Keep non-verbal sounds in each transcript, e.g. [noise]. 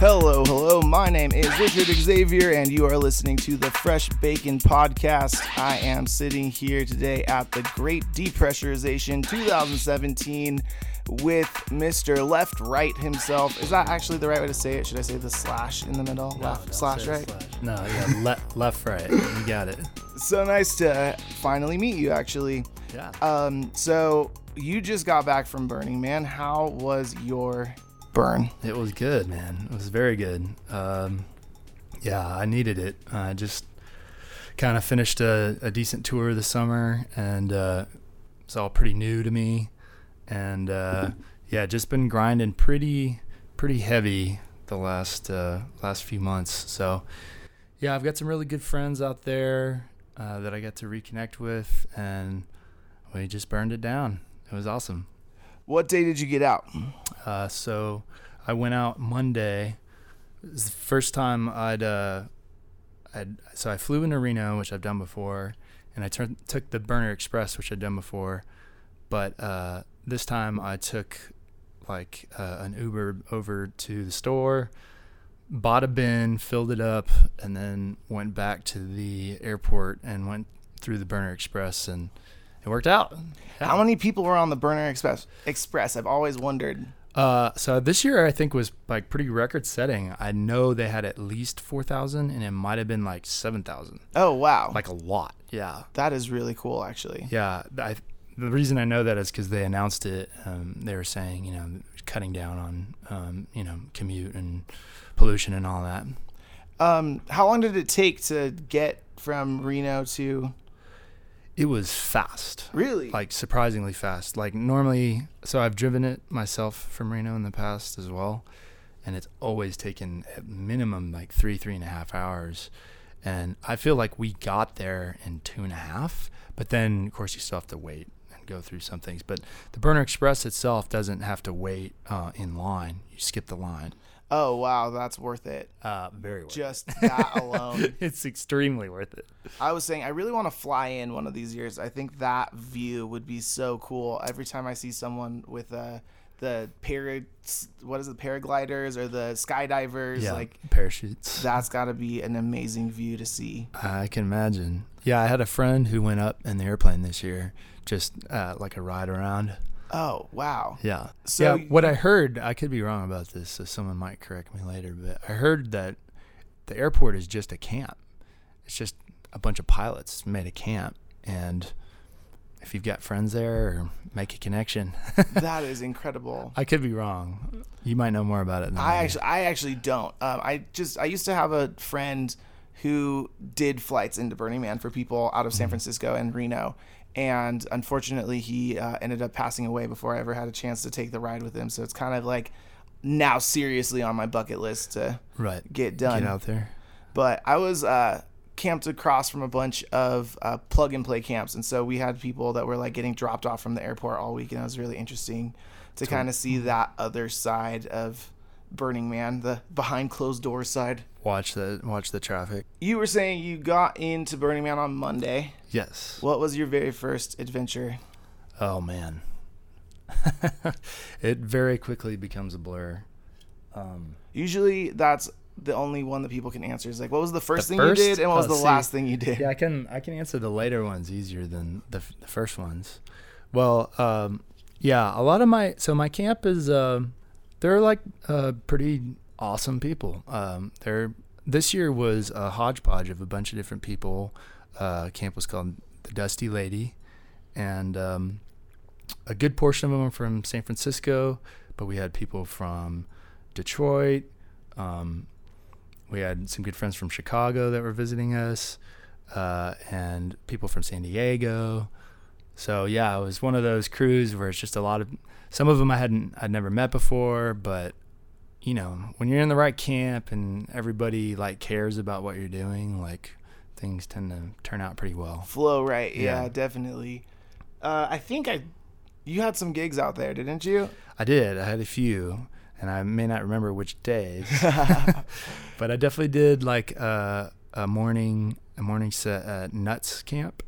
Hello, hello. My name is Richard Xavier, and you are listening to the Fresh Bakin' Podcast. I am sitting here today at the Great Depressurization 2017 with Mr. Left Right himself. Is that actually the right way to say it? Should I say the slash in the middle? Left slash right? Slash. No, yeah, [laughs] left, left, right. You got it. So nice to finally meet you, actually. Yeah. Um, so you just got back from Burning Man. How was your burn? It was good, man. It was very good. Um, yeah, I needed it. I just kind of finished a, a decent tour this summer, and uh, it's all pretty new to me. And uh, yeah, just been grinding pretty, pretty heavy the last uh, last few months. So yeah, I've got some really good friends out there uh, that I got to reconnect with, and we just burned it down. It was awesome. What day did you get out? Uh, so I went out Monday. It was the first time I'd, uh, I'd so I flew into Reno, which I've done before, and I tur- took the Burner Express, which I'd done before, but uh, this time I took like uh, an Uber over to the store, bought a bin, filled it up, and then went back to the airport and went through the Burner Express, and it worked out. How many people were on the Burner Express? Express. I've always wondered. Uh, so this year I think was like pretty record setting. I know they had at least four thousand, and it might have been like seven thousand. Oh wow, Like a lot. Yeah, that is really cool, actually. yeah. I, the reason I know that is because they announced it. Um, they were saying, you know, cutting down on, um, you know, commute and pollution and all that. Um, how long did it take to get from Reno to? It was fast. Really? like surprisingly fast. Like normally, so I've driven it myself from Reno in the past as well, and it's always taken at minimum like three, three and a half hours. And I feel like we got there in two and a half, but then of course you still have to wait and go through some things. But the Burner Express itself doesn't have to wait uh, in line. You skip the line. Oh wow, that's worth it. Uh, very well. Just that [laughs] alone. it's extremely worth it. I was saying I really want to fly in one of these years. I think that view would be so cool. Every time I see someone with uh, the para, what is it, paragliders or the skydivers, Yeah, like parachutes. that's got to be an amazing view to see. I can imagine. Yeah, I had a friend who went up in the airplane this year, just uh, like a ride around. Oh wow. Yeah. So yeah. What I heard, I could be wrong about this, so someone might correct me later, but I heard that the airport is just a camp. It's just a bunch of pilots made a camp, and if you've got friends there, or make a connection. [laughs] That is incredible. I could be wrong. You might know more about it. Than I me. actually, I actually don't. Um, I just, I used to have a friend who did flights into Burning Man for people out of San Francisco and Reno, and unfortunately, he uh, ended up passing away before I ever had a chance to take the ride with him. So it's kind of like now seriously on my bucket list to right. get done. Get out there. But I was uh, camped across from a bunch of uh, plug and play camps, and so we had people that were like getting dropped off from the airport all week, and it was really interesting to kind of see that other side of Burning Man, the behind closed doors side. Watch the watch the traffic. You were saying you got into Burning Man on Monday. Yes. What was your very first adventure? Oh man, [laughs] it very quickly becomes a blur. Um, Usually, that's the only one that people can answer. Is like, what was the first The thing first? you did, and what was Oh, the see, last thing you did? yeah, I can I can answer the later ones easier than the, the first ones. Well, um, yeah, a lot of my so my camp is um they're like uh, pretty awesome people. Um, they're this year was a hodgepodge of a bunch of different people. Uh, camp was called the Dusty Lady, and um, a good portion of them are from San Francisco, but we had people from Detroit. Um, we had some good friends from Chicago that were visiting us, uh, and people from San Diego. So yeah, it was one of those crews where it's just a lot of some of them I hadn't I'd never met before, but you know, when you're in the right camp and everybody like cares about what you're doing, like things tend to turn out pretty well. Flow, right? Yeah, Yeah. definitely. Uh, I think I, you had some gigs out there, didn't you? I did. I had a few, and I may not remember which days, [laughs] but I definitely did like uh, a morning a morning set at Nuts Camp,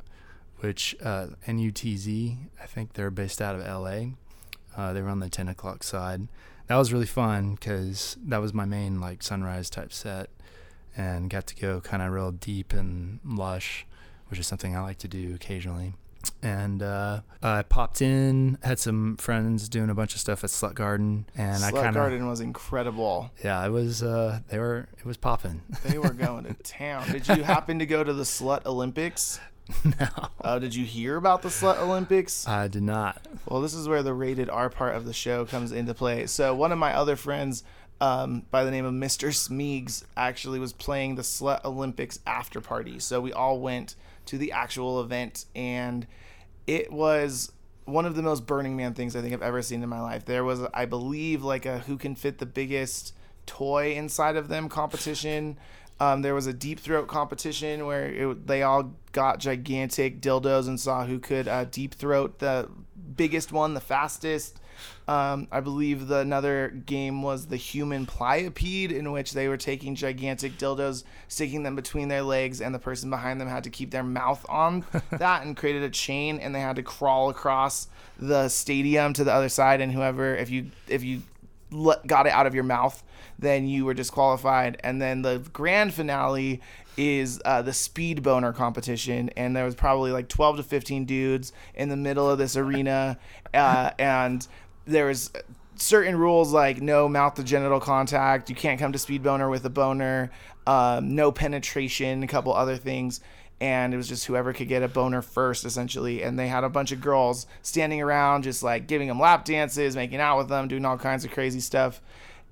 which uh, NUTZ. I think they're based out of LA. Uh, they were on the ten o'clock side. that was really fun because that was my main like sunrise type set, and got to go kind of real deep and lush, which is something I like to do occasionally. And uh, I popped in, had some friends doing a bunch of stuff at Slut Garden, and Slut I kind of Garden was incredible. yeah, it was uh, they were it was popping. They were going to [laughs] town. Did you happen to go to the Slut Olympics? [laughs] no, Uh, did you hear about the Slut Olympics? I did not. Well, this is where the rated R part of the show comes into play. So one of my other friends, um, by the name of Mr. Smeegs, actually was playing the Slut Olympics after party. So we all went to the actual event, and it was one of the most Burning Man things I think I've ever seen in my life. There was, I believe, like a who can fit the biggest toy inside of them competition. Um, there was a deep throat competition where it, they all got gigantic dildos and saw who could uh, deep throat the biggest one the fastest. Um, I believe the another game was the human pliopede, in which they were taking gigantic dildos, sticking them between their legs, and the person behind them had to keep their mouth on [laughs] that and created a chain, and they had to crawl across the stadium to the other side. And whoever, if you if you got it out of your mouth, then you were disqualified. And then the grand finale is uh, the speed boner competition, and there was probably like 12 to 15 dudes in the middle of this arena, [laughs] uh, and there was certain rules like no mouth to genital contact, you can't come to speed boner with a boner, um, no penetration, a couple other things. And it was just whoever could get a boner first, essentially. And they had a bunch of girls standing around, just like giving them lap dances, making out with them, doing all kinds of crazy stuff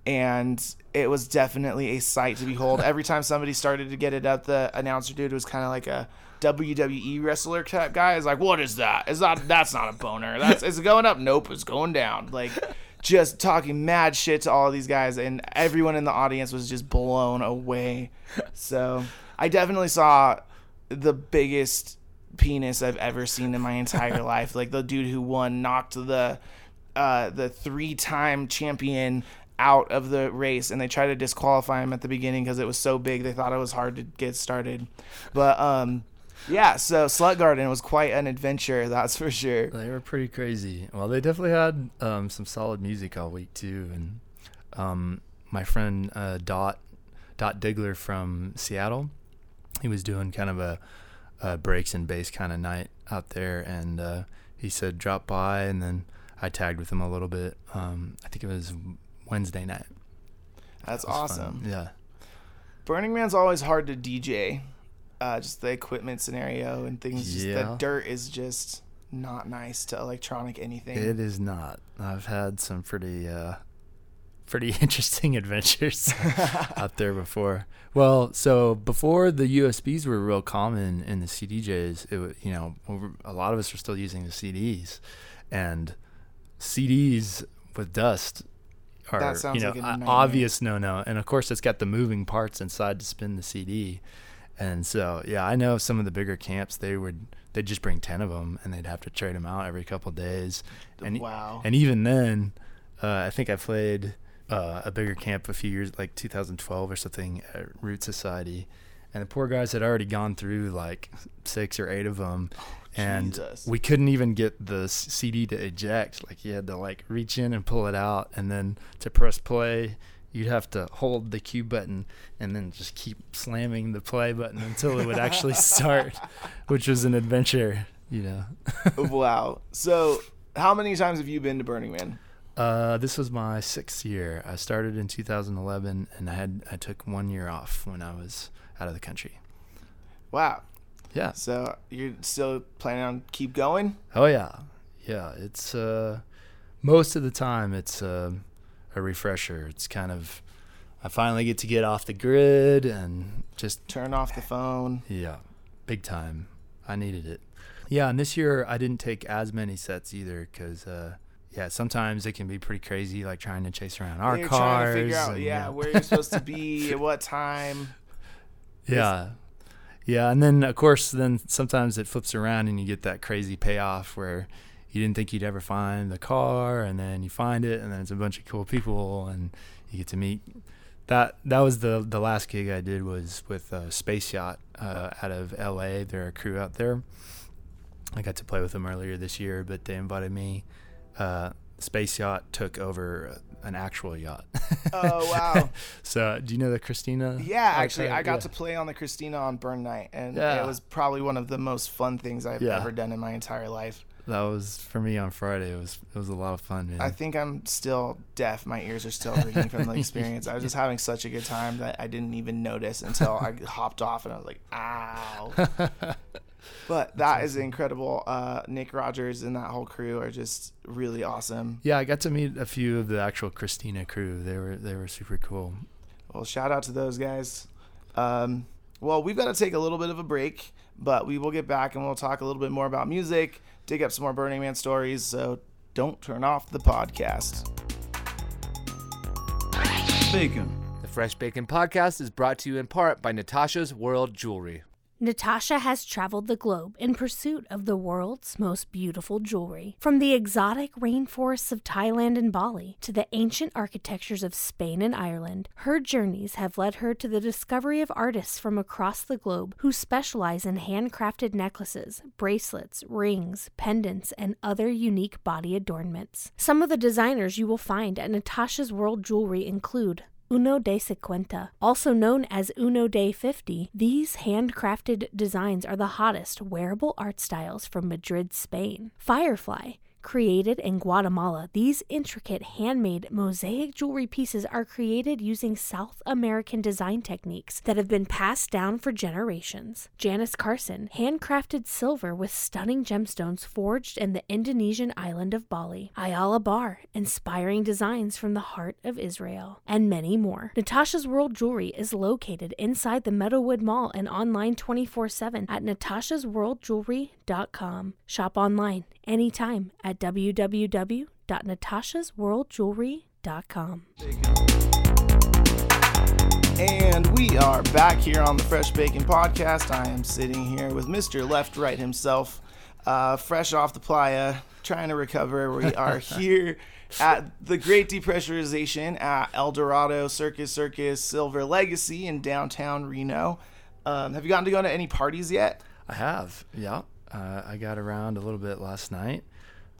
and it was definitely a sight to behold. [laughs] Every time somebody started to get it up, the announcer dude was kind of like a WWE wrestler type guy. Is like, what is that? Is that that's not a boner? That's is it going up? Nope, it's going down. Like, [laughs] just talking mad shit to all these guys, and everyone in the audience was just blown away. So I definitely saw the biggest penis I've ever seen in my entire [laughs] life. Like the dude who won knocked the uh, the three time champion out of the race and they tried to disqualify him at the beginning because it was so big they thought it was hard to get started but um yeah so slut garden was quite an adventure that's for sure They were pretty crazy. Well, they definitely had um, some solid music all week too, and um, my friend uh, Dot Dot Diggler from Seattle, he was doing kind of a, a breaks and bass kind of night out there, and uh, he said drop by, and then I tagged with him a little bit. Um, I think it was Wednesday night. that's was fun. awesome Yeah. burning man's always hard to dj uh just the equipment scenario and things just the dirt is just not nice to electronic anything It is not. I've had some pretty uh pretty [laughs] interesting adventures [laughs] out there before. Well, so before the USBs were real common in the CDJs, it you know, a lot of us were still using the CDs and CDs with dust are That sounds you know like obvious no no and of course it's got the moving parts inside to spin the CD and so yeah I know some of the bigger camps they would they'd just bring 10 of them and they'd have to trade them out every couple days. And wow. and even then uh, I think I played uh, a bigger camp a few years like 2012 or something at Root Society. And the poor guys had already gone through like six or eight of them and Jesus. we couldn't even get the CD to eject. Like you had to like reach in and pull it out, and then to press play, you'd have to hold the cue button and then just keep slamming the play button until it would actually [laughs] start, which was an adventure, you know. [laughs] wow so how many times have you been to burning man Uh, this was my sixth year. I started in 2011, and I had I took one year off when I was out of the country. wow Yeah. so you're still planning on keep going Oh yeah, yeah. It's uh, most of the time it's uh, a refresher. It's kind of I finally get to get off the grid and just turn off the phone yeah, big time. I needed it. Yeah, and this year I didn't take as many sets either because uh, yeah, sometimes it can be pretty crazy, like trying to chase around our cars. trying to figure out and, yeah know. where you're supposed to be [laughs] at what time Yeah. Yeah, and then of course then sometimes it flips around and you get that crazy payoff where you didn't think you'd ever find the car and then you find it and then it's a bunch of cool people and you get to meet that that was the the last gig I did was with uh, Space Yacht uh, out of LA. They're a crew out there. I got to play with them earlier this year, but they invited me. Uh, space yacht took over uh, an actual yacht. Oh wow! [laughs] so, do you know the Christina? Yeah, actually. Uh, I got Yeah. to play on the Christina on burn night, and Yeah. it was probably one of the most fun things I've Yeah. ever done in my entire life. That was for me on Friday. It was it was a lot of fun, man. I think I'm still deaf. My ears are still ringing from the experience. I was just having such a good time that I didn't even notice until I [laughs] hopped off and I was like, ow. [laughs] But that is incredible. Uh, Nick Rogers and that whole crew are just really awesome. yeah, I got to meet a few of the actual Christina crew. They were they were super cool. Well, shout out to those guys. Um, well, we've got to take a little bit of a break, but we will get back and we'll talk a little bit more about music, dig up some more Burning Man stories. So don't turn off the podcast. Bacon. The Fresh Bakin' Podcast is brought to you in part by Natasha's World Jewelry. Natasha has traveled the globe in pursuit of the world's most beautiful jewelry. From the exotic rainforests of Thailand and Bali to the ancient architectures of Spain and Ireland, her journeys have led her to the discovery of artists from across the globe who specialize in handcrafted necklaces, bracelets, rings, pendants, and other unique body adornments. Some of the designers you will find at Natasha's World Jewelry include Uno de Cincuenta, also known as Uno de 50, these handcrafted designs are the hottest wearable art styles from Madrid, Spain. Firefly, created in Guatemala, these intricate handmade mosaic jewelry pieces are created using South American design techniques that have been passed down for generations. Janice Carson, handcrafted silver with stunning gemstones forged in the Indonesian island of Bali. Ayala Bar, inspiring designs from the heart of Israel, and many more. Natasha's World Jewelry is located inside the Meadowwood Mall and online 24 7 at natashasworldjewelry.com. Shop online anytime at www.natashasworldjewelry.com. And we are back here on the Fresh Bakin' Podcast. I am sitting here with Mr. Left Right himself, uh, fresh off the playa, trying to recover. We are [laughs] here at the Great Depressurization at El Dorado Circus Circus Silver Legacy in downtown Reno. Um, have you gotten to go to any parties yet? I have, yeah. Uh, I got around a little bit last night.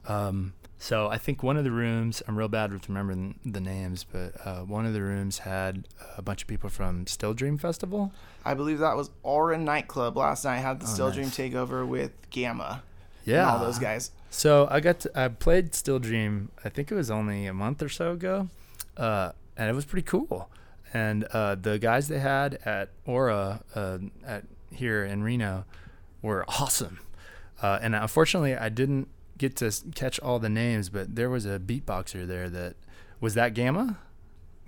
Um, so I think one of the rooms, I'm real bad with remembering the names, but uh, one of the rooms had a bunch of people from Still Dream Festival. I believe that was Aura Nightclub last night. Had the Still nice. Dream takeover with Gamma. Yeah, And all those guys. So I got to, I played Still Dream. I think it was only a month or so ago, uh, and it was pretty cool. And uh, the guys they had at Aura uh, at here in Reno were awesome. Uh, and unfortunately, I didn't get to catch all the names, but there was a beatboxer there that was that Gamma.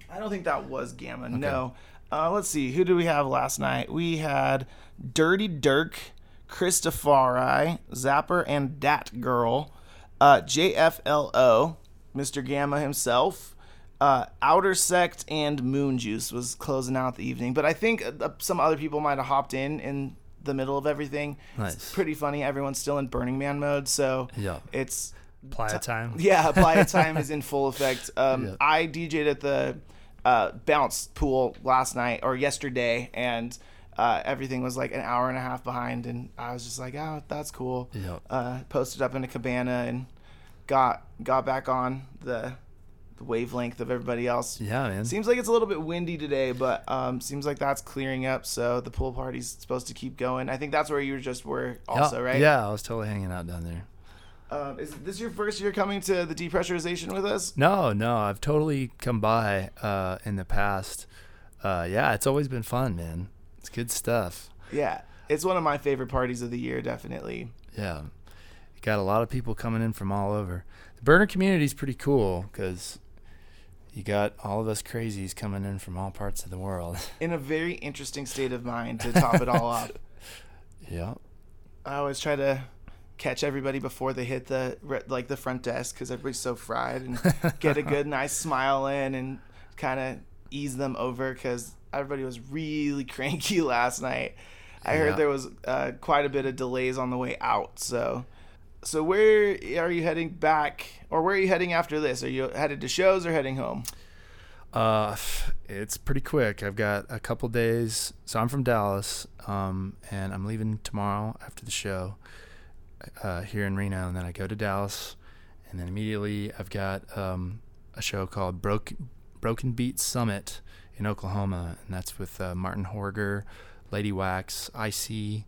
I don't think that was Gamma. No. Uh, let's see. Who did we have last night? We had Dirty Dirk, Christopher, Zapper, and Dat Girl, uh, JFLO, Mr. Gamma himself, uh, Outer Sect, and Moon Juice was closing out the evening. But I think uh, some other people might have hopped in in the middle of everything. Nice. It's pretty funny. Everyone's still in Burning Man mode, so Yeah. it's Playa time. [laughs] yeah, Playa [laughs] Time is in full effect. Um, Yeah. I DJ'd at the uh, bounce pool last night or yesterday, and uh, everything was like an hour and a half behind, and I was just like, oh, that's cool. Yeah. Uh, posted up in a cabana and got got back on the, the wavelength of everybody else. Yeah, man. Seems like it's a little bit windy today, but um, seems like that's clearing up. So the pool party's supposed to keep going. I think that's where you were just were also, yeah, right? Yeah, I was totally hanging out down there. Um, is this your first year coming to the depressurization with us? No, no, I've totally come by uh, in the past. Uh, yeah, it's always been fun, man. It's good stuff. Yeah, it's one of my favorite parties of the year, definitely. Yeah, got a lot of people coming in from all over. The burner community is pretty cool because you got all of us crazies coming in from all parts of the world. [laughs] In a very interesting state of mind to top it all up. [laughs] yeah, I always try to catch everybody before they hit the like the front desk because everybody's so fried and get a [laughs] good nice smile in and kind of ease them over because everybody was really cranky last night. I Yeah. heard there was uh, quite a bit of delays on the way out. So, so where are you heading back, or where are you heading after this? Are you headed to shows or heading home? uh, it's pretty quick. I've got a couple days. So I'm from Dallas, um, and I'm leaving tomorrow after the show uh, here in Reno, and then I go to Dallas, and then immediately I've got um, a show called Broken Broken Beat Summit in Oklahoma, and that's with uh, Martin Horger, Lady Waks, IC,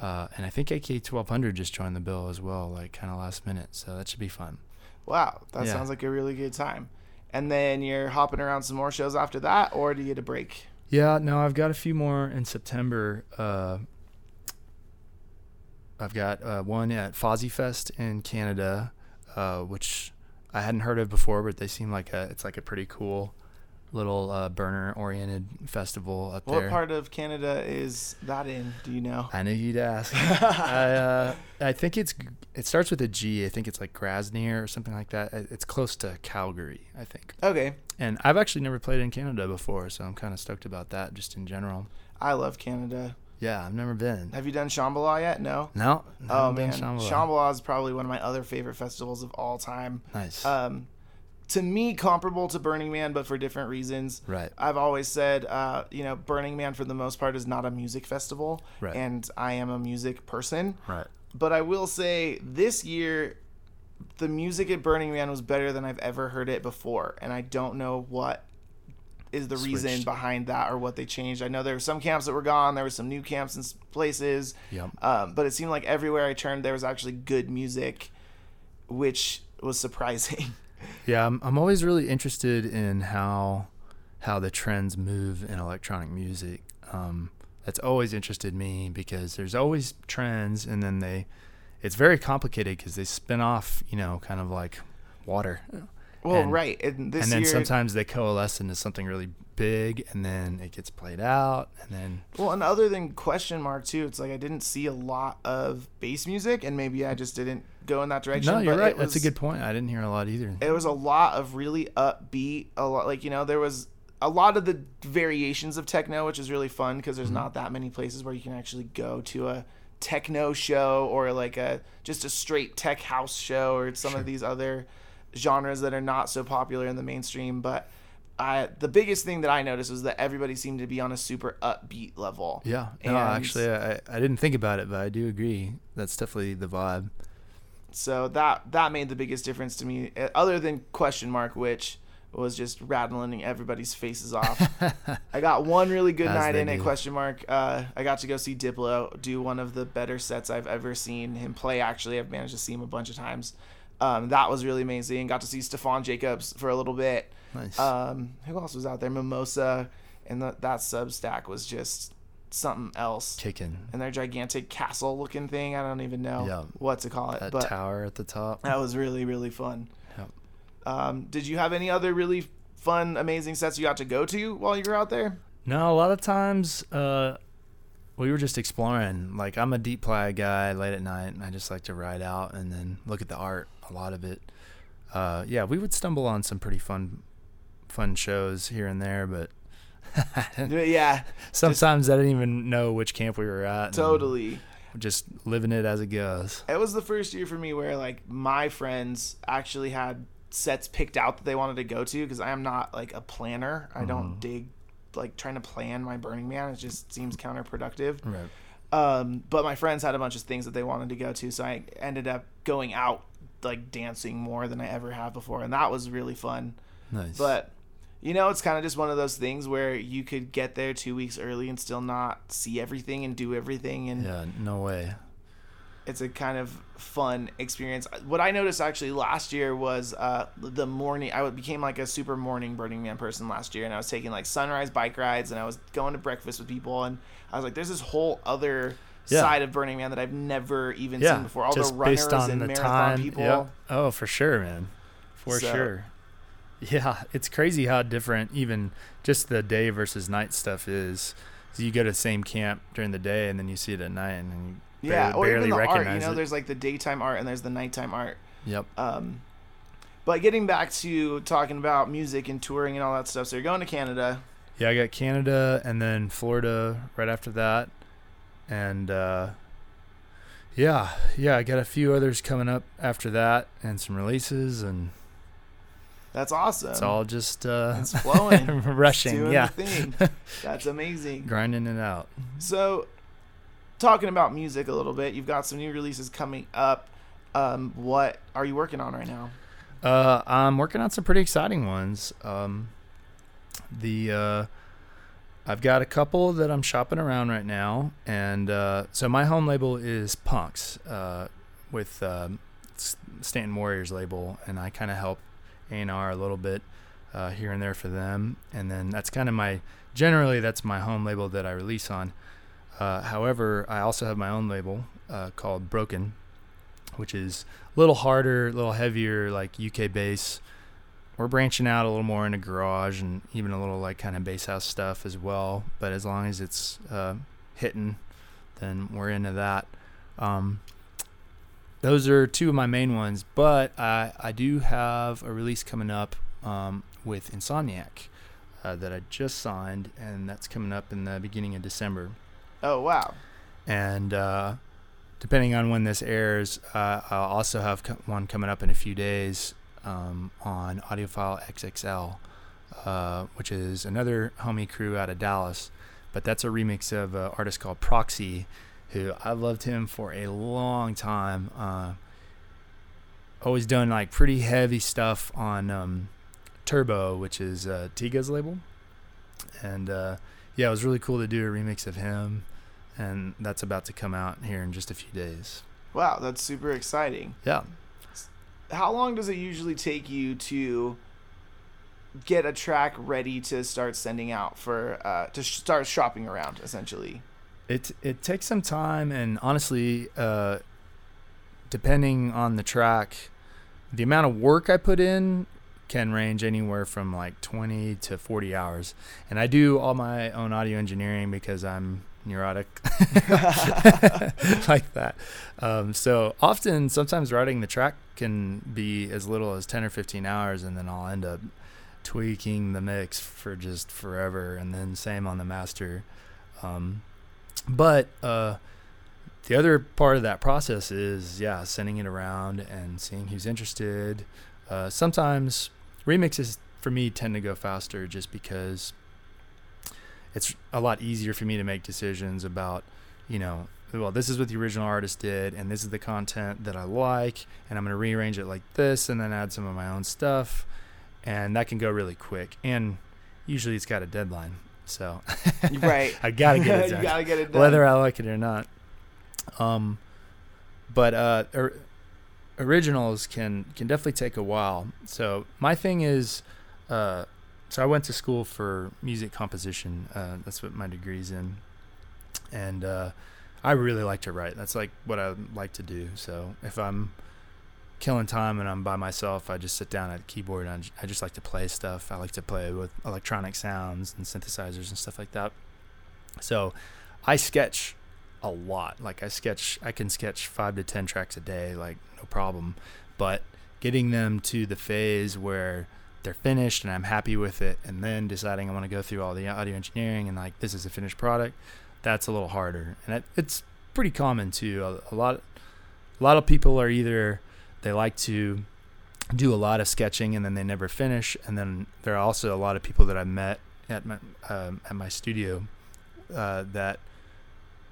uh, and I think AK1200 just joined the bill as well, like kind of last minute. So that should be fun. Wow, that Yeah. sounds like a really good time. And then you're hopping around some more shows after that, or do you get a break? Yeah, no, I've got a few more in September. Uh, I've got uh, one at Fozzy Fest in Canada, uh, which I hadn't heard of before, but they seem like a it's like a pretty cool little uh, burner oriented festival up What there. What part of Canada is that in? Do you know? I knew you'd ask. [laughs] I, uh, I think it's it starts with a G. I think it's like Grasmere or something like that. It's close to Calgary, I think. Okay, And I've actually never played in Canada before, so I'm kind of stoked about that, just in general. I love Canada. Yeah, I've never been. Have you done Shambhala yet? No. No. Oh man, Shambhala. Shambhala is probably one of my other favorite festivals of all time. Nice. Um, to me, comparable to Burning Man, but for different reasons. right. I've always said, uh, you know, Burning Man for the most part is not a music festival, Right. and I am a music person. Right. But I will say this year, the music at Burning Man was better than I've ever heard it before, and I don't know what is the reason behind that or what they changed. I know there were some camps that were gone, there were some new camps and places, Yep. um, but it seemed like everywhere I turned there was actually good music, which was surprising. [laughs] Yeah, I'm, I'm always really interested in how how the trends move in electronic music. Um, that's always interested me because there's always trends, and then they it's very complicated because they spin off, you know, kind of like water. Well, And- right, and this and then year, sometimes they coalesce into something really big, and then it gets played out, and then Well, and other than question mark too, it's like I didn't see a lot of bass music, and maybe I just didn't go in that direction. no, you're but right. it That's a good point. I didn't hear a lot either. It was a lot of really upbeat, a lot like you know there was a lot of the variations of techno, which is really fun because Mm-hmm. there's not that many places where you can actually go to a techno show or like a just a straight tech house show or some Sure. of these other genres that are not so popular in the mainstream, but. I, the biggest thing that I noticed was that everybody seemed to be on a super upbeat level. Yeah. No, And- actually, I, I didn't think about it, but I do agree. That's definitely the vibe. So that that made the biggest difference to me, uh, other than question mark, which was just rattling everybody's faces off. [laughs] I got one really good As night in at do. question mark. Uh, I got to go see Diplo do one of the better sets I've ever seen him play. Actually, I've managed to see him a bunch of times. Um, that was really amazing. Got to see Stefan Jacobs for a little bit. Nice. Um, who else was out there? Mimosa, and the, that Substack was just something else. Kicking And their gigantic castle-looking thing. I don't even know Yeah. what to call it, that but tower at the top. that was really really fun. Yep. Um, did you have any other really fun, amazing sets you got to go to while you were out there? No, a lot of times uh, we were just exploring. Like I'm a deep play guy late at night, and I just like to ride out and then look at the art. A lot of it. Uh, yeah, we would stumble on some pretty fun, fun shows here and there, but [laughs] yeah, sometimes I didn't even know which camp we were at. totally. Just living it as it goes. It was the first year for me where like my friends actually had sets picked out that they wanted to go to because I am not like a planner. I don't dig like trying to plan my Burning Man. It just seems counterproductive. Right. Um, but my friends had a bunch of things that they wanted to go to, so I ended up going out like dancing more than I ever have before, and that was really fun. Nice. But you know, it's kind of just one of those things where you could get there two weeks early and still not see everything and do everything, and yeah, no way. it's a kind of fun experience. What I noticed actually last year was uh, the morning. I became like a super morning Burning Man person last year, and I was taking like sunrise bike rides, and I was going to breakfast with people, and I was like, "There's this whole other." Yeah. Side of Burning Man that I've never even Yeah, seen before. All just the runners based on and the marathon time. people. Yep. Oh, for sure, man. For So- sure. Yeah, it's crazy how different even just the day versus night stuff is. 'Cause you go to the same camp during the day and then you see it at night and you Yeah, barely, or even barely the art. You know, it. there's like the daytime art and there's the nighttime art. Yep. Um, but getting back to talking about music and touring and all that stuff, so you're going to Canada. Yeah, I got Canada and then Florida right after that. And uh yeah, yeah, I got a few others coming up after that and some releases and That's awesome. it's all just uh It's [laughs] flowing. Rushing. yeah. [laughs] That's amazing. Grinding it out. So, talking about music a little bit, you've got some new releases coming up. Um, what are you working on right now? Uh, I'm working on some pretty exciting ones. Um, the uh, I've got a couple that I'm shopping around right now, and uh, so my home label is Punks uh, with um, Stanton Warriors label, and I kind of help A&R a little bit uh, here and there for them, and then that's kind of my generally that's my home label that I release on. Uh, however, I also have my own label uh, called Broken, which is a little harder, a little heavier, like UK bass. We're branching out a little more into garage and even a little like kind of bass house stuff as well. But as long as it's uh, hitting, then we're into that. Um, those are two of my main ones, but I, I do have a release coming up um, with Insomniac uh, that I just signed, and that's coming up in the beginning of December. Oh wow. And uh, depending on when this airs, uh, I'll also have co- one coming up in a few days um, on Audiophile XXL, uh, which is another homie crew out of Dallas. But that's a remix of an artist called Proxy, who I've loved him for a long time. Uh, always done like pretty heavy stuff on um, Turbo, which is uh, Tiga's label. And uh, yeah, it was really cool to do a remix of him, and that's about to come out here in just a few days. Wow, that's super exciting. Yeah. How long does it usually take you to get a track ready to start sending out for uh, to sh- start shopping around essentially? It it takes some time, and honestly, uh, depending on the track, the amount of work I put in can range anywhere from like 20 to 40 hours. And I do all my own audio engineering because I'm neurotic [laughs] [laughs] like that. Um, so often, sometimes writing the track can be as little as 10 or 15 hours, and then I'll end up tweaking the mix for just forever. And then same on the master. Um, but uh, the other part of that process is, yeah, sending it around and seeing who's interested. Uh, sometimes remixes for me tend to go faster just because it's a lot easier for me to make decisions about, you know, well, this is what the original artist did, and this is the content that I like, and I'm going to rearrange it like this, and then add some of my own stuff, and that can go really quick. And usually it's got a deadline, so [laughs] Right. [laughs] I gotta get it [laughs] you done gotta get it done. whether I like it or not. Um, but uh, or, originals can can definitely take a while. So my thing is, uh, so I went to school for music composition. Uh, that's what my degree's in, and uh, I really like to write. That's like what I like to do. So if I'm killing time and I'm by myself, I just sit down at the keyboard and I just like to play stuff. I like to play with electronic sounds and synthesizers and stuff like that. So I sketch a lot. Like I sketch, I can sketch five to ten tracks a day, like no problem. But getting them to the phase where they're finished and I'm happy with it, and then deciding I want to go through all the audio engineering and like this is a finished product, that's a little harder. And it, it's pretty common too. A, a lot, a lot of people are either they like to do a lot of sketching and then they never finish, and then there are also a lot of people that I met at my um, at my studio uh, that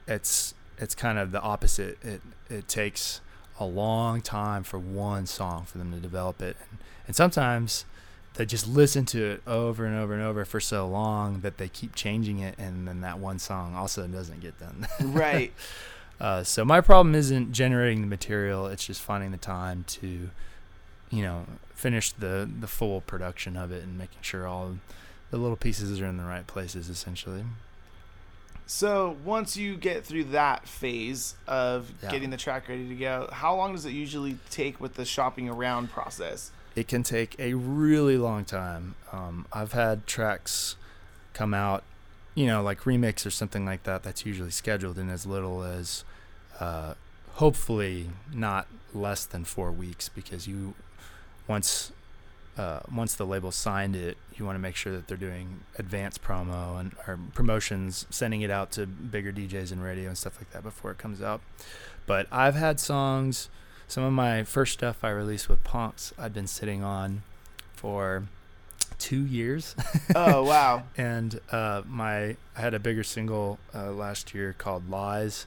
it's it's kind of the opposite. It it takes a long time for one song for them to develop it, and, and sometimes they just listen to it over and over and over for so long that they keep changing it, and then that one song also doesn't get done. right. [laughs] Uh, so my problem isn't generating the material; it's just finding the time to, you know, finish the the full production of it and making sure all the little pieces are in the right places. Essentially, So once you get through that phase of Yeah. getting the track ready to go, how long does it usually take with the shopping around process? it can take a really long time. Um, I've had tracks come out, you know, like remix or something like that. That's usually scheduled in as little as, uh, hopefully, not less than four weeks, because you, once, uh, once the label signed it, you want to make sure that they're doing advance promo and or promotions, sending it out to bigger DJs and radio and stuff like that before it comes out. But I've had songs some of my first stuff I released with Punks, I've been sitting on for two years, [laughs] Oh wow. [laughs] and uh, my I had a bigger single uh, last year called Lies,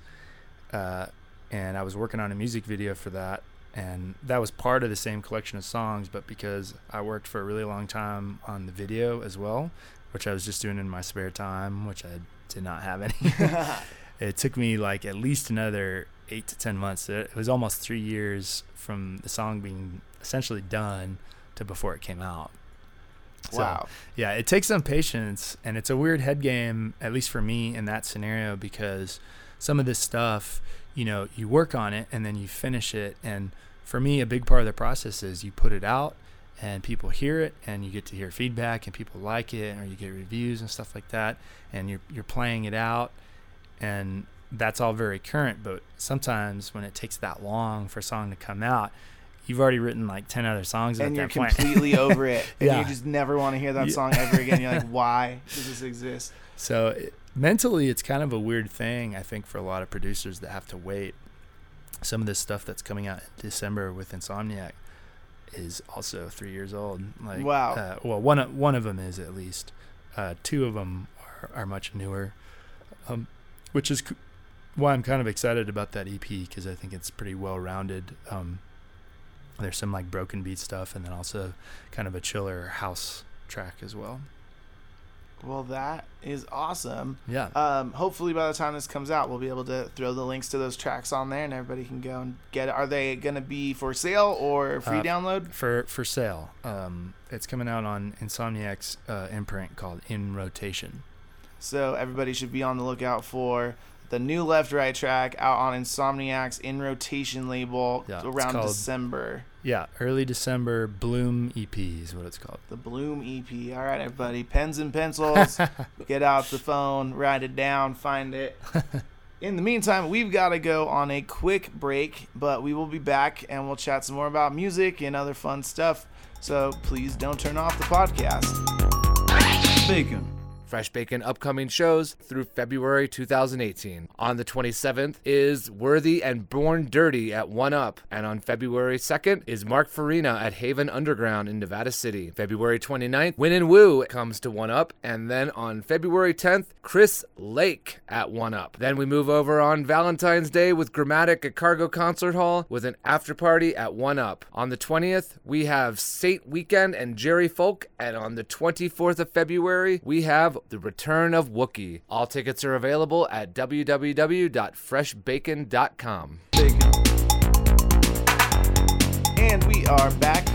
uh, and I was working on a music video for that, and that was part of the same collection of songs. But because I worked for a really long time on the video as well, which I was just doing in my spare time, which I did not have any. [laughs] it took me like at least another eight to ten months. It was almost three years from the song being essentially done to before it came out. So, wow. Yeah, it takes some patience, and it's a weird head game, at least for me in that scenario, because some of this stuff, you know, you work on it and then you finish it. And for me, a big part of the process is you put it out and people hear it and you get to hear feedback and people like it or you get reviews and stuff like that and you're you're playing it out and that's all very current but sometimes when it takes that long for a song to come out you've already written like 10 other songs and at you're that point. completely [laughs] over it and Yeah. you just never want to hear that song ever again you're like [laughs] why does this exist So it, mentally, it's kind of a weird thing, I think, for a lot of producers that have to wait. Some of this stuff that's coming out in December with Insomniac is also three years old. Like, Wow. Uh, well, one of, one of them is at least. Uh, two of them are, are much newer, um, which is c- why I'm kind of excited about that EP because I think it's pretty well rounded. Um, there's some like broken beat stuff, and then also kind of a chiller house track as well. well that is awesome Yeah. um, hopefully by the time this comes out we'll be able to throw the links to those tracks on there and everybody can go and get it are they going to be for sale or free Uh, download for for sale. Um, it's coming out on Insomniac's uh, imprint called In Rotation. So everybody should be on the lookout for the new left right track out on Insomniac's in rotation label Yeah, around called- December. Yeah, early December Bloom EP is what it's called. The Bloom EP. All right, everybody, pens and pencils. [laughs] get out the phone, write it down, find it. [laughs] In the meantime, we've got to go on a quick break, but we will be back and we'll chat some more about music and other fun stuff. So please don't turn off the podcast. Bacon. Fresh Bakin' upcoming shows through February 2018. On the 27th is Worthy and Born Dirty at One Up, and on February 2nd is Mark Farina at Haven Underground in Nevada City. February 29th, Win and Woo comes to One Up, and then on February 10th, Chris Lake at One Up. Then we move over on Valentine's Day with Gramatik at Cargo Concert Hall with an after party at One Up. On the 20th, we have Saint Weekend and Jerry Folk, and on the 24th of February, we have the return of Wuki. All tickets are available at www.freshbacon.com. And we are back.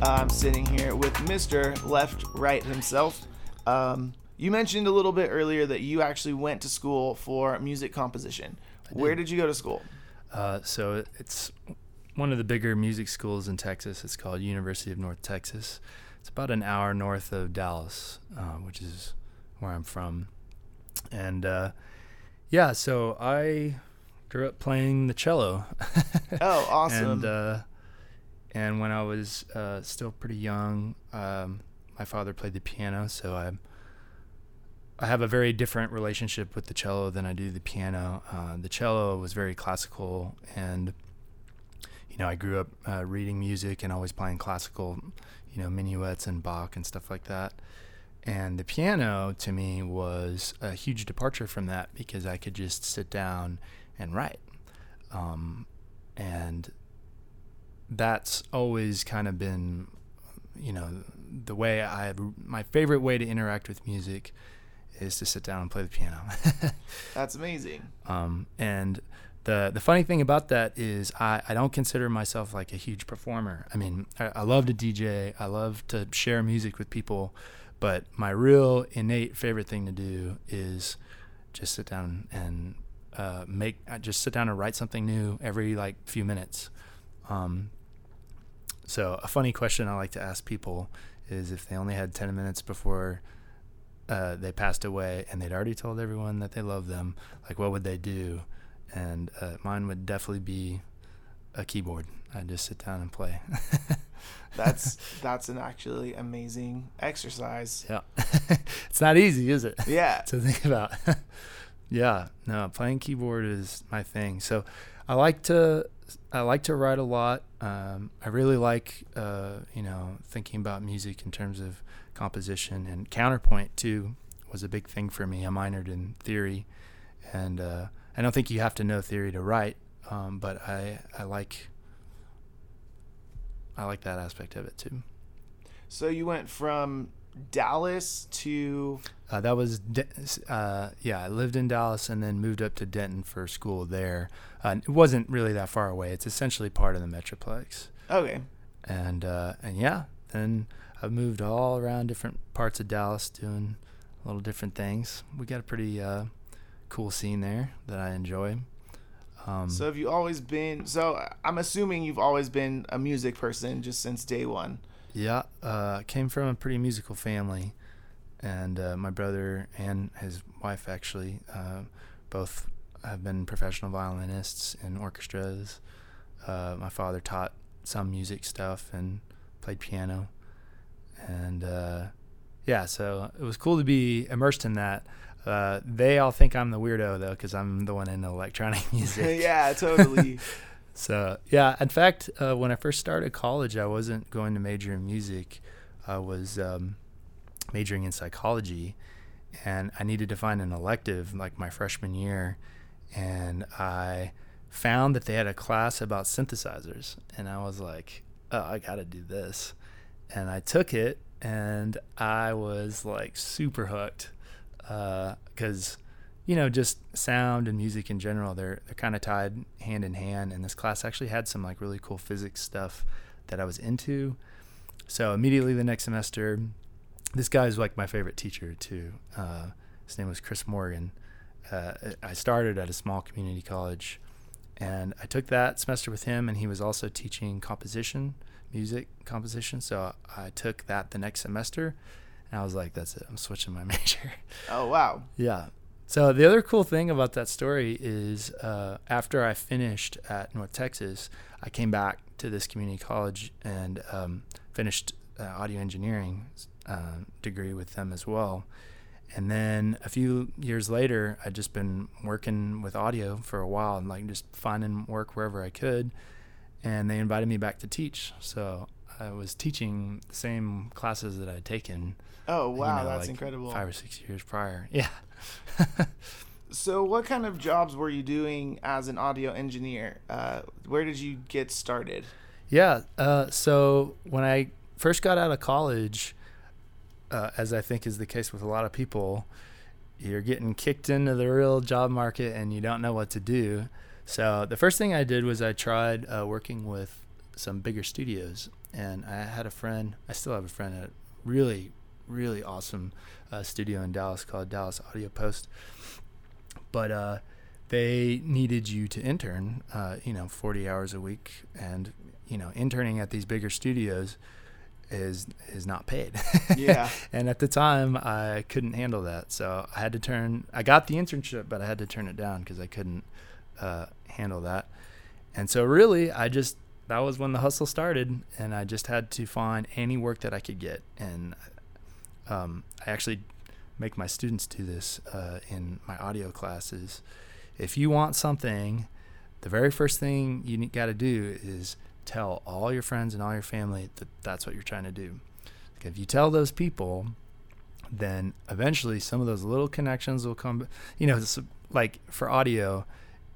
I'm sitting here with Mr. Left Right himself. Um, you mentioned a little bit earlier that you actually went to school for music composition. Where did you go to school? Uh, so it's one of the bigger music schools in Texas. It's called University of North Texas. It's about an hour north of Dallas, uh, which is where I'm from. And uh, yeah, so I grew up playing the cello. Oh, [laughs] awesome. And uh, and when I was uh, still pretty young, um, my father played the piano, so I I have a very different relationship with the cello than I do the piano. Uh, the cello was very classical, and you know I grew up uh, reading music and always playing classical, you know minuets and Bach and stuff like that. And the piano to me was a huge departure from that because I could just sit down and write. Um, and that's always kind of been you know the way i my favorite way to interact with music is to sit down and play the piano [laughs] That's amazing. um, and the the funny thing about that is I, I don't consider myself like a huge performer i mean I, I love to dj i love to share music with people but my real innate favorite thing to do is just sit down and uh, make uh, just sit down and write something new every like few minutes um, so a funny question I like to ask people is if they only had 10 minutes before uh, they passed away and they'd already told everyone that they love them, like what would they do? And uh, mine would definitely be a keyboard. I'd just sit down and play. [laughs] [laughs] That's that's an actually amazing exercise. yeah. [laughs] it's not easy, is it? Yeah. [laughs] to think about. yeah, no, playing keyboard is my thing. So I like to I like to write a lot. Um, I really like uh, you know thinking about music in terms of composition and counterpoint too was a big thing for me. I minored in theory, and uh, I don't think you have to know theory to write, um, but I I like I like that aspect of it too. So you went from Dallas to Uh, that was, uh, yeah, I lived in Dallas and then moved up to Denton for school there. Uh, it wasn't really that far away. It's essentially part of the Metroplex. okay. And, uh, and yeah, then I've moved all around different parts of Dallas doing a little different things. We got a pretty uh, cool scene there that I enjoy. Um, So have you always been? So I'm assuming you've always been a music person just since day one. Yeah, uh, came from a pretty musical family, and uh, my brother and his wife actually uh, both have been professional violinists in orchestras. Uh, my father taught some music stuff and played piano, and uh, yeah, so it was cool to be immersed in that. Uh, they all think I'm the weirdo though, because I'm the one in electronic [laughs] music. [laughs] yeah, totally. [laughs] So yeah, in fact, uh, when I first started college, I wasn't going to major in music. I was um, majoring in psychology, and I needed to find an elective like my freshman year, and I found that they had a class about synthesizers, and I was like, oh, I got to do this, and I took it, and I was like super hooked, because you know, just sound and music in general, they're they're kind of tied hand in hand. And this class actually had some like really cool physics stuff that I was into. So immediately the next semester, this guy is like my favorite teacher too. Uh, his name was Chris Morgan. Uh, I started at a small community college, and I took that semester with him, and he was also teaching composition, music composition. So I took that the next semester, and I was like, "That's it. I'm switching my [laughs] major." oh wow. Yeah. So the other cool thing about that story is uh, after I finished at North Texas, I came back to this community college and um, finished uh, audio engineering uh, degree with them as well. And then a few years later, I'd just been working with audio for a while and like just finding work wherever I could. And they invited me back to teach. So I was teaching the same classes that I'd taken. Oh you wow, know, that's like incredible. Five or six years prior. [laughs] Yeah. [laughs] So what kind of jobs were you doing as an audio engineer? Uh, where did you get started? Yeah. Uh, so when I first got out of college, uh, as I think is the case with a lot of people, you're getting kicked into the real job market and you don't know what to do. So the first thing I did was I tried uh, working with some bigger studios, and I had a friend. I still have a friend at a really, really awesome uh, studio in Dallas called Dallas Audio Post. But uh, they needed you to intern, uh, you know, 40 hours a week, and you know, interning at these bigger studios is is not paid. Yeah. [laughs] and at the time, I couldn't handle that, so I had to turn. I got the internship, but I had to turn it down because I couldn't uh, handle that. And so, really, I just that was when the hustle started, and I just had to find any work that I could get. And um, I actually make my students do this uh, in my audio classes. If you want something, the very first thing you got to do is tell all your friends and all your family that that's what you're trying to do. If you tell those people, then eventually some of those little connections will come. You know, like for audio,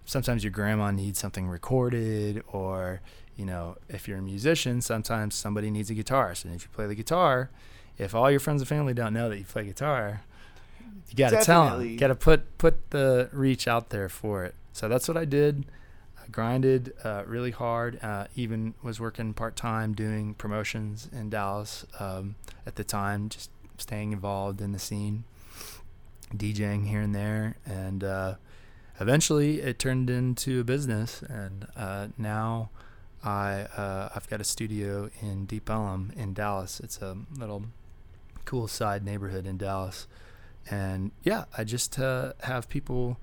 sometimes your grandma needs something recorded, or you know, if you're a musician, sometimes somebody needs a guitarist, and if you play the guitar, if all your friends and family don't know that you play guitar, you got to tell them. You got to put put the reach out there for it. So that's what I did. I grinded uh, really hard. Uh, even was working part time doing promotions in Dallas um, at the time, just staying involved in the scene, DJing here and there, and uh, eventually it turned into a business. And uh, now I uh, I've got a studio in Deep Ellum in Dallas. It's a little cool side neighborhood in Dallas, and yeah, I just uh, have people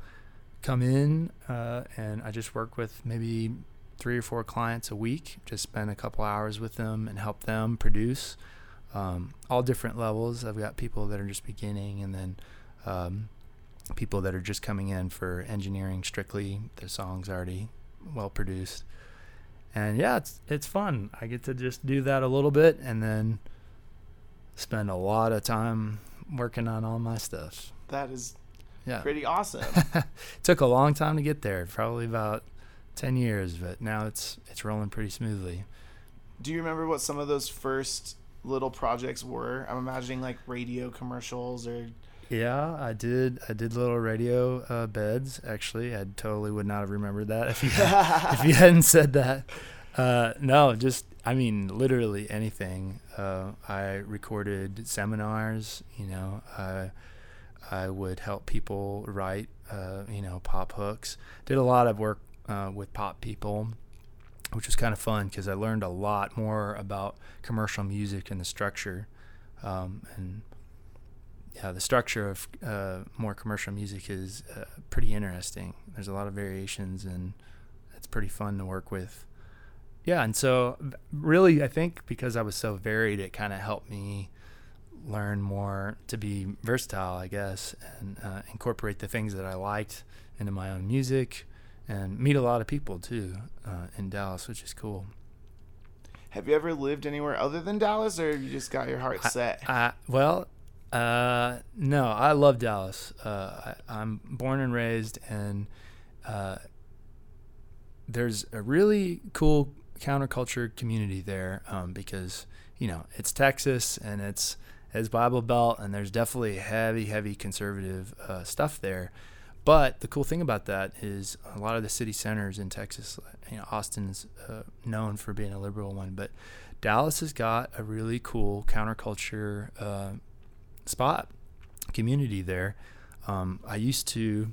come in uh, and I just work with maybe three or four clients a week. Just spend a couple hours with them and help them produce. Um, all different levels. I've got people that are just beginning, and then um, people that are just coming in for engineering strictly. Their songs already well produced, and yeah, it's it's fun. I get to just do that a little bit, and then spend a lot of time working on all my stuff. That is Yeah, pretty awesome. [laughs] took a long time to get there, probably about ten years, but now it's it's rolling pretty smoothly. Do you remember what some of those first little projects were? I'm imagining like radio commercials or Yeah, I did. I did little radio uh, beds. Actually, I totally would not have remembered that if you if you [laughs] hadn't said that. Uh, no, just I mean, literally anything. Uh, I recorded seminars. You know, I I would help people write. Uh, you know, pop hooks. Did a lot of work uh, with pop people, which was kind of fun because I learned a lot more about commercial music and the structure. Um, and yeah, the structure of uh, more commercial music is uh, pretty interesting. There's a lot of variations, and it's pretty fun to work with. Yeah, and so really, I think because I was so varied, it kind of helped me learn more to be versatile, I guess, and uh, incorporate the things that I liked into my own music, and meet a lot of people too uh, in Dallas, which is cool. have you ever lived anywhere other than Dallas or have you just got your heart set? Uh, well, uh, no, I love Dallas. Uh, I, I'm born and raised, and uh, there's a really cool counterculture community there um, because you know it's Texas and it's it's Bible Belt, and there's definitely heavy, heavy conservative uh, stuff there. But the cool thing about that is a lot of the city centers in Texas, you know, Austin's uh, known for being a liberal one, but Dallas has got a really cool counterculture uh, spot community there. Um, I used to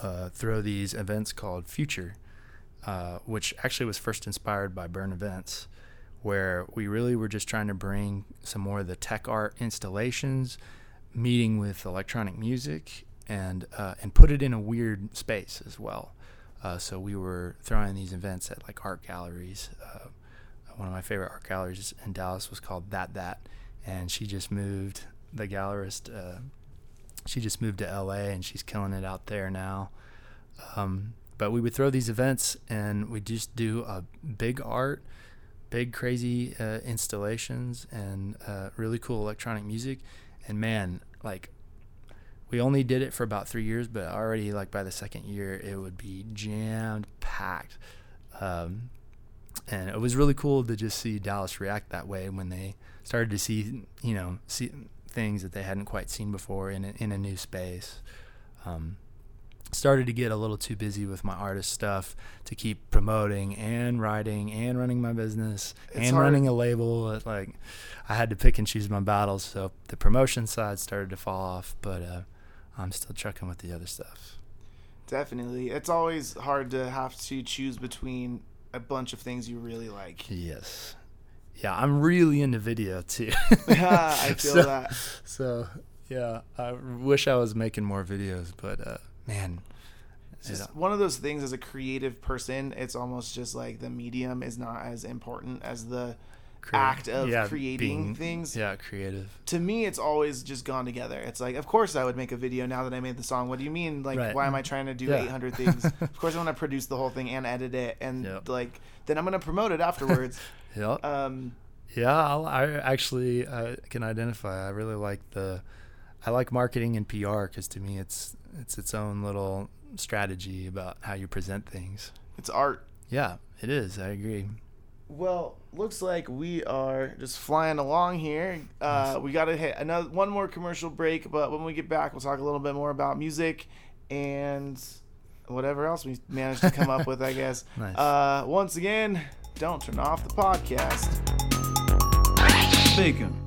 uh, throw these events called Future, uh, which actually was first inspired by Burn Events, where we really were just trying to bring some more of the tech art installations, meeting with electronic music, and uh, and put it in a weird space as well. Uh, so we were throwing these events at like art galleries. Uh, one of my favorite art galleries in Dallas was called That That, and she just moved. The gallerist, uh, she just moved to L.A. and she's killing it out there now. Um, but we would throw these events and we just do a big art, big crazy uh, installations, and uh, really cool electronic music. And man, like we only did it for about three years, but already like by the second year, it would be jammed packed. Um, and it was really cool to just see Dallas react that way when they started to see, you know, see things that they hadn't quite seen before in a, in a new space. Um, started to get a little too busy with my artist stuff to keep promoting and writing and running my business It's and hard. running a label. Like I had to pick and choose my battles, so the promotion side started to fall off, but uh, I'm still trucking with the other stuff. Definitely. It's always hard to have to choose between a bunch of things you really like. Yes. Yeah, I'm really into video too. Yeah, [laughs] I feel [laughs] So- that. So yeah, I wish I was making more videos, but uh, man, It's just one of those things as a creative person, it's almost just like the medium is not as important as the Crea- act of yeah, creating being- things. Yeah, creative. To me, it's always just gone together. It's like, of course, I would make a video now that I made the song. What do you mean? Like, Right. why am I trying to do Yeah. 800 things? [laughs] of course, I want to produce the whole thing and edit it, and Yep. like, then I'm gonna promote it afterwards. [laughs] Yeah, um, yeah. I'll, I actually uh, can identify. I really like the, I like marketing and PR because to me it's it's its own little strategy about how you present things. it's art. Yeah, it is. I agree. Well, looks like we are just flying along here. Uh, we got to hit another one more commercial break, but when we get back, we'll talk a little bit more about music and whatever else we managed to come up with. I [laughs] guess. Nice. Uh, once again, don't turn off the podcast. Bacon.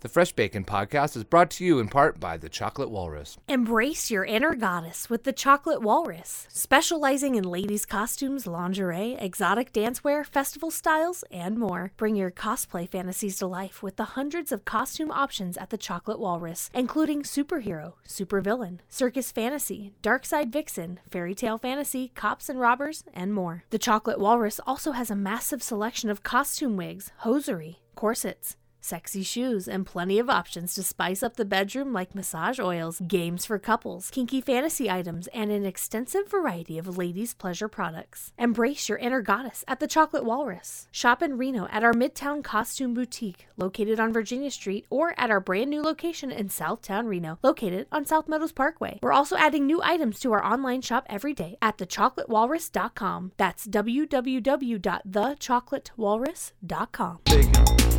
The Fresh Bakin' podcast is brought to you in part by the Chocolate Walrus. Embrace your inner goddess with the Chocolate Walrus, specializing in ladies' costumes, lingerie, exotic dancewear, festival styles, and more. Bring your cosplay fantasies to life with the hundreds of costume options at the Chocolate Walrus, including superhero, supervillain, circus fantasy, dark side vixen, fairy tale fantasy, cops and robbers, and more. The Chocolate Walrus also has a massive selection of costume wigs, hosiery, corsets, Sexy shoes and plenty of options to spice up the bedroom like massage oils, games for couples, kinky fantasy items, and an extensive variety of ladies' pleasure products. Embrace your inner goddess at the Chocolate Walrus. Shop in Reno at our Midtown Costume Boutique, located on Virginia Street, or at our brand new location in Southtown Reno, located on South Meadows Parkway. We're also adding new items to our online shop every day at thechocolateWalrus.com. That's www.thechocolateWalrus.com.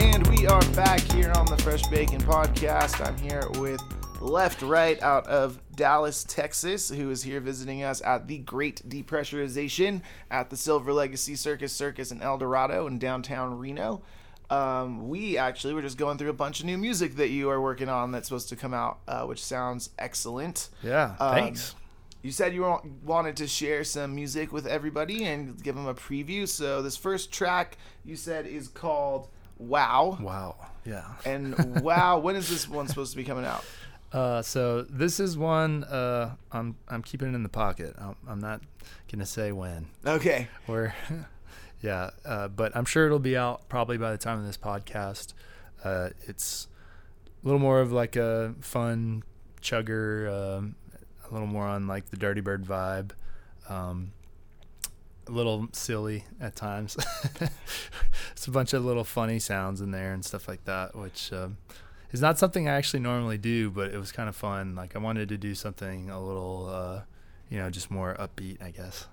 And we are back here on the Fresh Bakin' Podcast. I'm here with Left/Right out of Dallas, Texas, who is here visiting us at the Great Depressurization at the Silver Legacy Circus Circus in Eldorado in downtown Reno. Um, we actually were just going through a bunch of new music that you are working on that's supposed to come out, uh, which sounds excellent. Yeah, Um, thanks. You said you wanted to share some music with everybody and give them a preview. So this first track you said is called "Wow," Wow. Yeah. and [laughs] "Wow." when is this one supposed to be coming out? Uh, so this is one uh, I'm I'm keeping it in the pocket. I'm, I'm not gonna say when. Okay, Or, [laughs] yeah. Uh, but I'm sure it'll be out probably by the time of this podcast. Uh, it's a little more of like a fun chugger, um, a little more on like the Dirtybird vibe. Um, a little silly at times. [laughs] it's a bunch of little funny sounds in there and stuff like that, which um, is not something I actually normally do, but it was kind of fun. Like I wanted to do something a little, uh, you know, just more upbeat, I guess.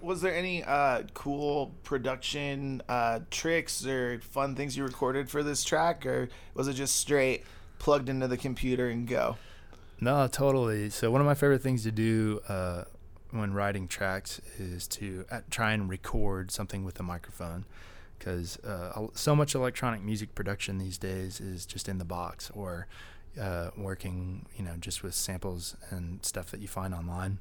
Was there any uh, cool production uh, tricks or fun things you recorded for this track, or was it just straight plugged into the computer and go? No, totally. So one of my favorite things to do uh, when writing tracks is to uh, try and record something with a microphone, because uh, so much electronic music production these days is just in the box or uh, working, you know, just with samples and stuff that you find online.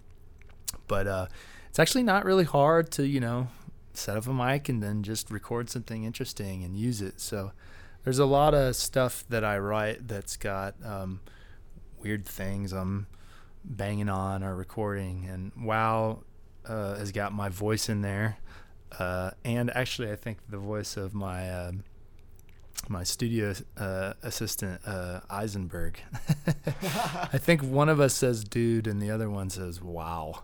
But uh, it's actually not really hard to, you know, set up a mic and then just record something interesting and use it. So there's a lot of stuff that I write that's got um, weird things I'm banging on or recording, and Wow uh, has got my voice in there, uh, and actually I think the voice of my um, my studio uh, assistant uh, Eisenberg. [laughs] I think one of us says "dude" and the other one says "wow,"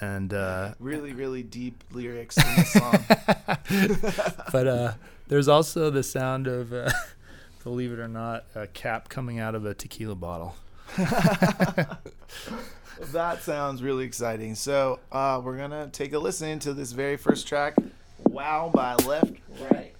and uh, Really, really deep lyrics in the song. [laughs] but uh, there's also the sound of, uh, [laughs] believe it or not, a cap coming out of a tequila bottle. [laughs] that sounds really exciting. So uh, we're gonna take a listen to this very first track, "Wow" by Left Right.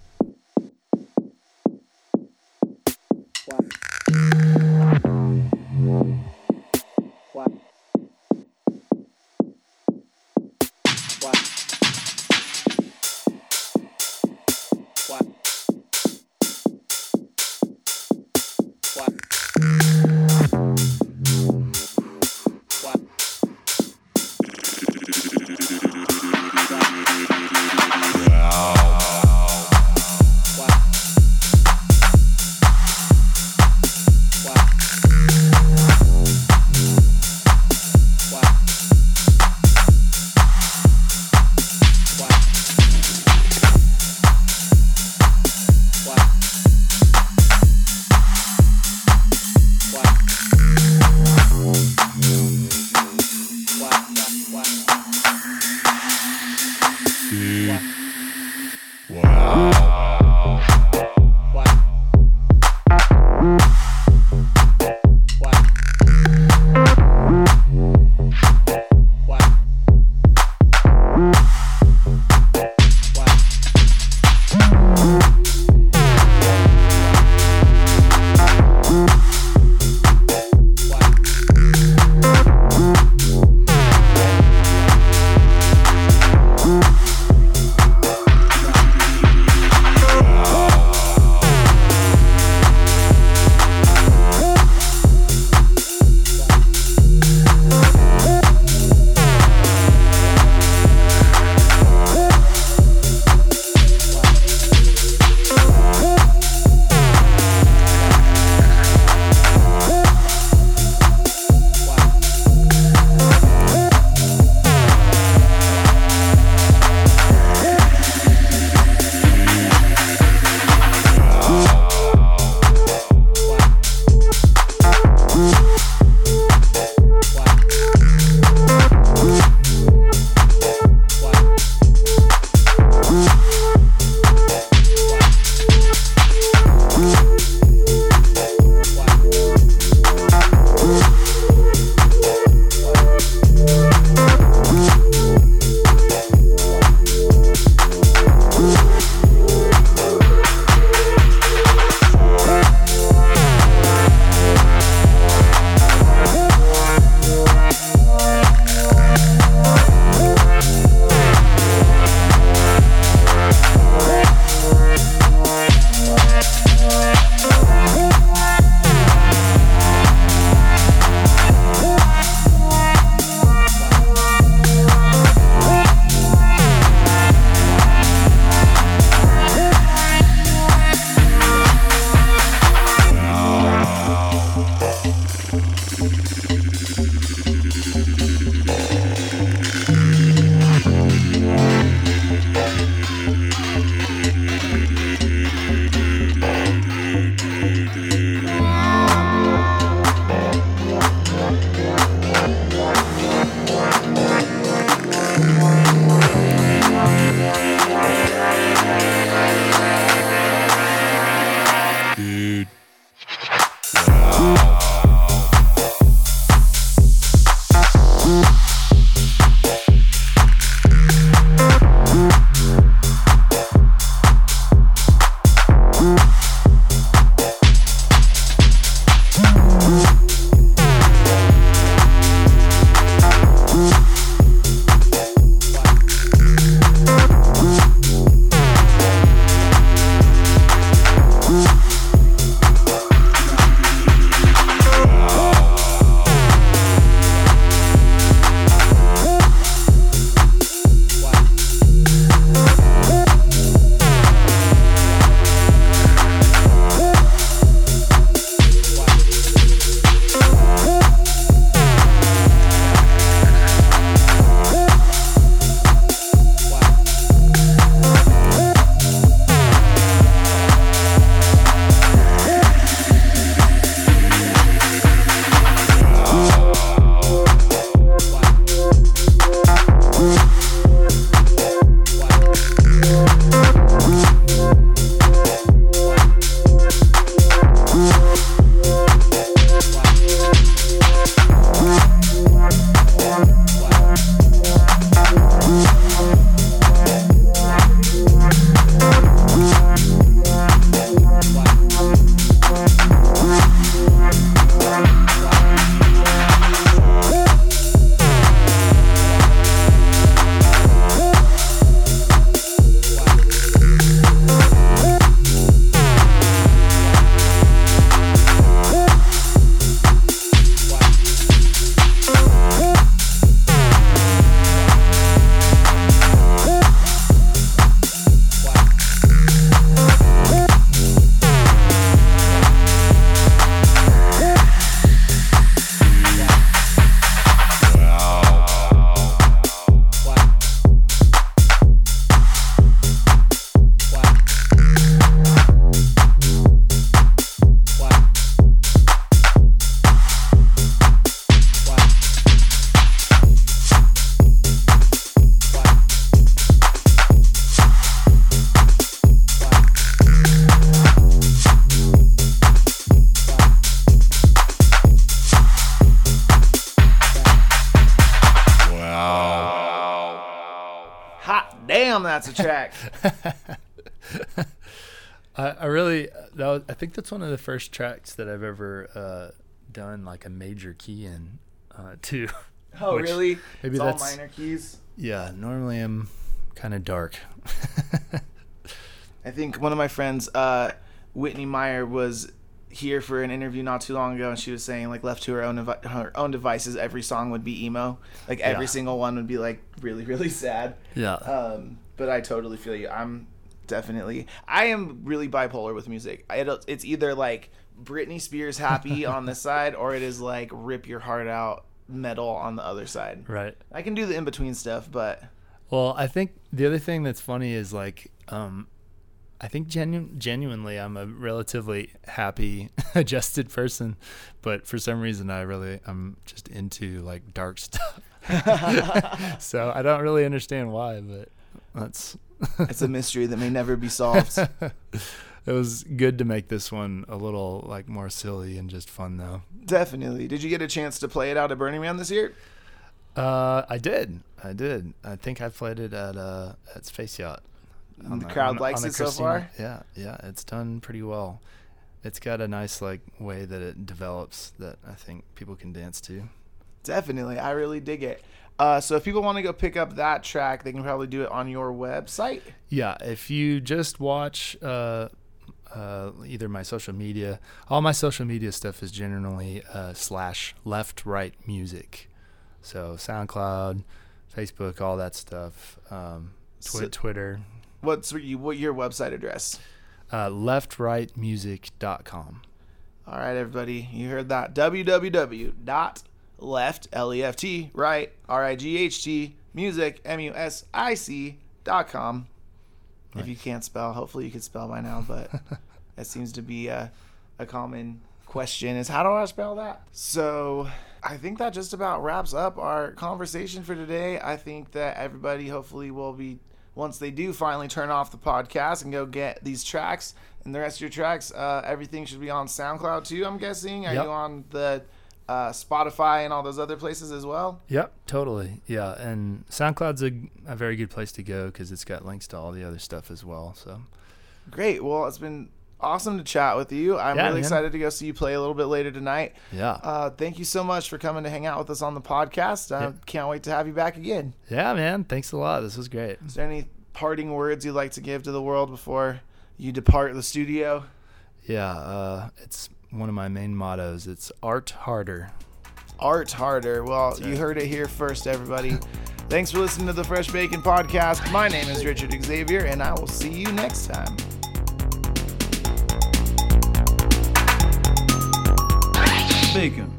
Damn, that's a track. [laughs] I, I really that was, I think that's one of the first tracks that I've ever uh, done like a major key in uh, too. [laughs] Oh, really? maybe it's all that's- minor keys. Yeah, normally I'm kind of dark. [laughs] I think one of my friends, uh, Whitney Meyer, was here for an interview not too long ago, and she was saying like left to her own her own devices, every song would be emo. Like every Yeah. single one would be like really really sad. yeah. Um, but I totally feel you. I'm definitely. I am really bipolar with music. I don't, it's either like Britney Spears happy [laughs] on this side, or it is like rip your heart out metal on the other side. right. I can do the in between stuff, but Well, I think the other thing that's funny is like, um, I think genu- genuinely I'm a relatively happy, [laughs] adjusted person, but for some reason I really I'm just into like dark [laughs] stuff. [laughs] so I don't really understand why, but that's it's a mystery that may never be solved. it was good to make this one a little like more silly and just fun though. Definitely. Did you get a chance to play it out at Burning Man this year? Uh, I did, I did. I think I played it at uh at Space Yacht. The the- crowd on- likes on it so far. Yeah, yeah, it's done pretty well. It's got a nice like way that it develops that I think people can dance to. Definitely. I really dig it. Uh, so if people want to go pick up that track, they can probably do it on your website. Yeah, if you just watch uh, uh, either my social media, all my social media stuff is generally uh, slash left right music. So SoundCloud, Facebook, all that stuff. Um, twi- So- Twitter, What's you, what your website address? uh, leftrightmusic.com. All right, everybody, you heard that. www.left l e f t right r i g h t music m u s i c dot com. If you can't spell, hopefully you can spell by now, but [laughs] that seems to be a, a common question is how do I spell that? So I think that just about wraps up our conversation for today. I think that everybody hopefully will be once they do finally turn off the podcast and go get these tracks and the rest of your tracks, uh, everything should be on SoundCloud too. I'm guessing. Are Yep. you on the uh, Spotify and all those other places as well? Yep, totally. Yeah, and SoundCloud's a, a very good place to go because it's got links to all the other stuff as well. So Great. Well, it's been awesome to chat with you. I'm Yeah, really man. excited to go see you play a little bit later tonight. yeah, Uh, thank you so much for coming to hang out with us on the podcast. I Yeah. can't wait to have you back again. yeah, man. Thanks a lot. This was great. Is there any parting words you'd like to give to the world before you depart the studio? Yeah, uh, it's one of my main mottos. It's art harder. Art harder. Well, you heard it here first, everybody. Thanks for listening to the Fresh Bakin' Podcast. My name is Richard Xavier, and I will see you next time. Bacon.